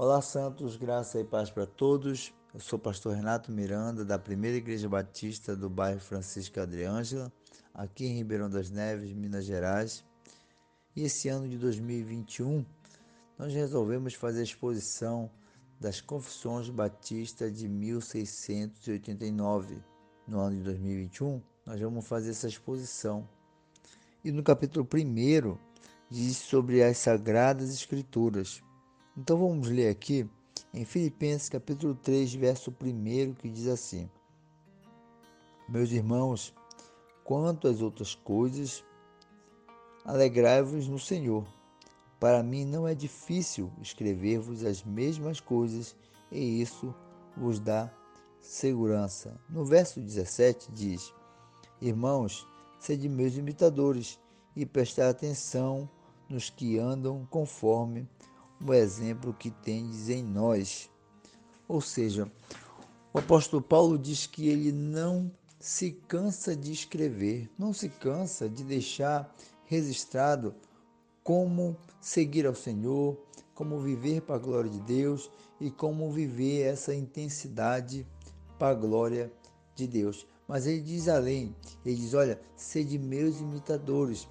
Olá, Santos, graça e paz para todos. Eu sou o pastor Renato Miranda, da Primeira Igreja Batista do bairro Francisco Adriângela, aqui em Ribeirão das Neves, Minas Gerais. E esse ano de 2021, nós resolvemos fazer a exposição das Confissões Batistas de 1689. No ano de 2021, nós vamos fazer essa exposição. E no capítulo 1 diz sobre as Sagradas Escrituras. Então vamos ler aqui em Filipenses capítulo 3, verso 1, que diz assim: Meus irmãos, quanto às outras coisas, alegrai-vos no Senhor. Para mim não é difícil escrever-vos as mesmas coisas, e isso vos dá segurança. No verso 17 diz: Irmãos, sede meus imitadores e prestar atenção nos que andam conforme o exemplo que tendes em nós. Ou seja, o apóstolo Paulo diz que ele não se cansa de escrever, não se cansa de deixar registrado como seguir ao Senhor, como viver para a glória de Deus e como viver essa intensidade para a glória de Deus. Mas ele diz além, ele diz: Olha, sede meus imitadores.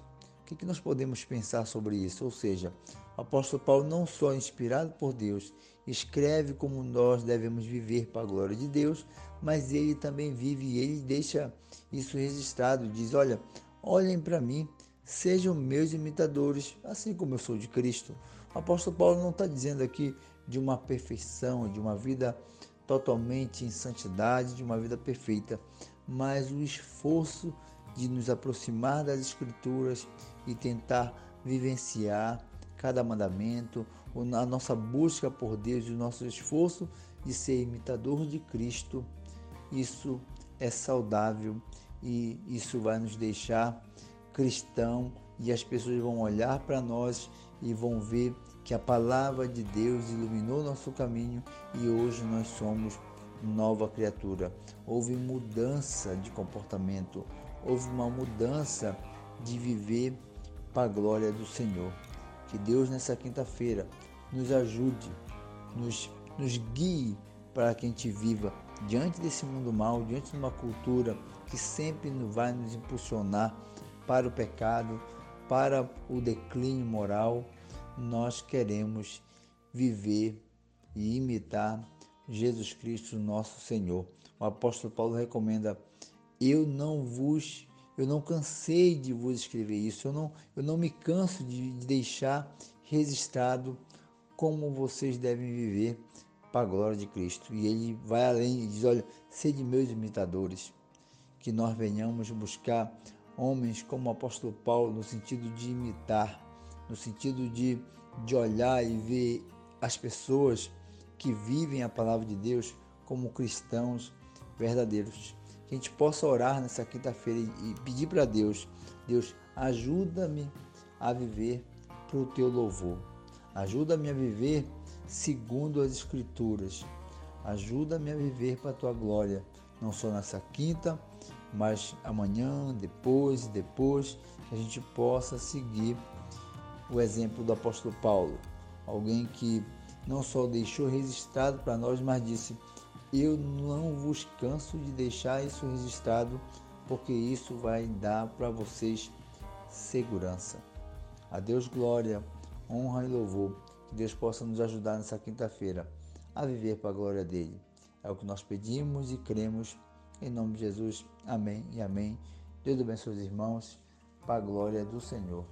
O que, nós podemos pensar sobre isso? Ou seja, o apóstolo Paulo, não só inspirado por Deus, escreve como nós devemos viver para a glória de Deus, mas ele também vive e ele deixa isso registrado. Diz: Olha, olhem para mim, sejam meus imitadores, assim como eu sou de Cristo. O apóstolo Paulo não está dizendo aqui de uma perfeição, de uma vida totalmente em santidade, de uma vida perfeita, mas o esforço de nos aproximar das Escrituras e tentar vivenciar cada mandamento, a nossa busca por Deus e o nosso esforço de ser imitador de Cristo, isso é saudável e isso vai nos deixar cristão e as pessoas vão olhar para nós e vão ver que a palavra de Deus iluminou nosso caminho e hoje nós somos nova criatura. Houve mudança de comportamento, houve uma mudança de viver para a glória do Senhor. Que Deus nessa quinta-feira nos ajude, nos, nos guie para que a gente viva diante desse mundo mal, diante de uma cultura que sempre vai nos impulsionar para o pecado, para o declínio moral. Nós queremos viver e imitar Jesus Cristo, nosso Senhor. O apóstolo Paulo recomenda: Eu não vos eu não cansei de vos escrever isso, eu não, eu não me canso de, de deixar registrado como vocês devem viver para a glória de Cristo. E ele vai além e diz: Olha, sede meus imitadores, que nós venhamos buscar homens como o apóstolo Paulo, no sentido de imitar, no sentido de, de olhar e ver as pessoas que vivem a palavra de Deus como cristãos verdadeiros que a gente possa orar nessa quinta-feira e pedir para Deus: Deus, ajuda-me a viver para o teu louvor. Ajuda-me a viver segundo as Escrituras. Ajuda-me a viver para a tua glória, não só nessa quinta, mas amanhã, depois, depois, que a gente possa seguir o exemplo do apóstolo Paulo, alguém que não só deixou registrado para nós, mas disse: eu não vos canso de deixar isso registrado, porque isso vai dar para vocês segurança. A Deus glória, honra e louvor. Que Deus possa nos ajudar nessa quinta-feira a viver para a glória dele. É o que nós pedimos e cremos. Em nome de Jesus. Amém e amém. Deus abençoe os irmãos para a glória do Senhor.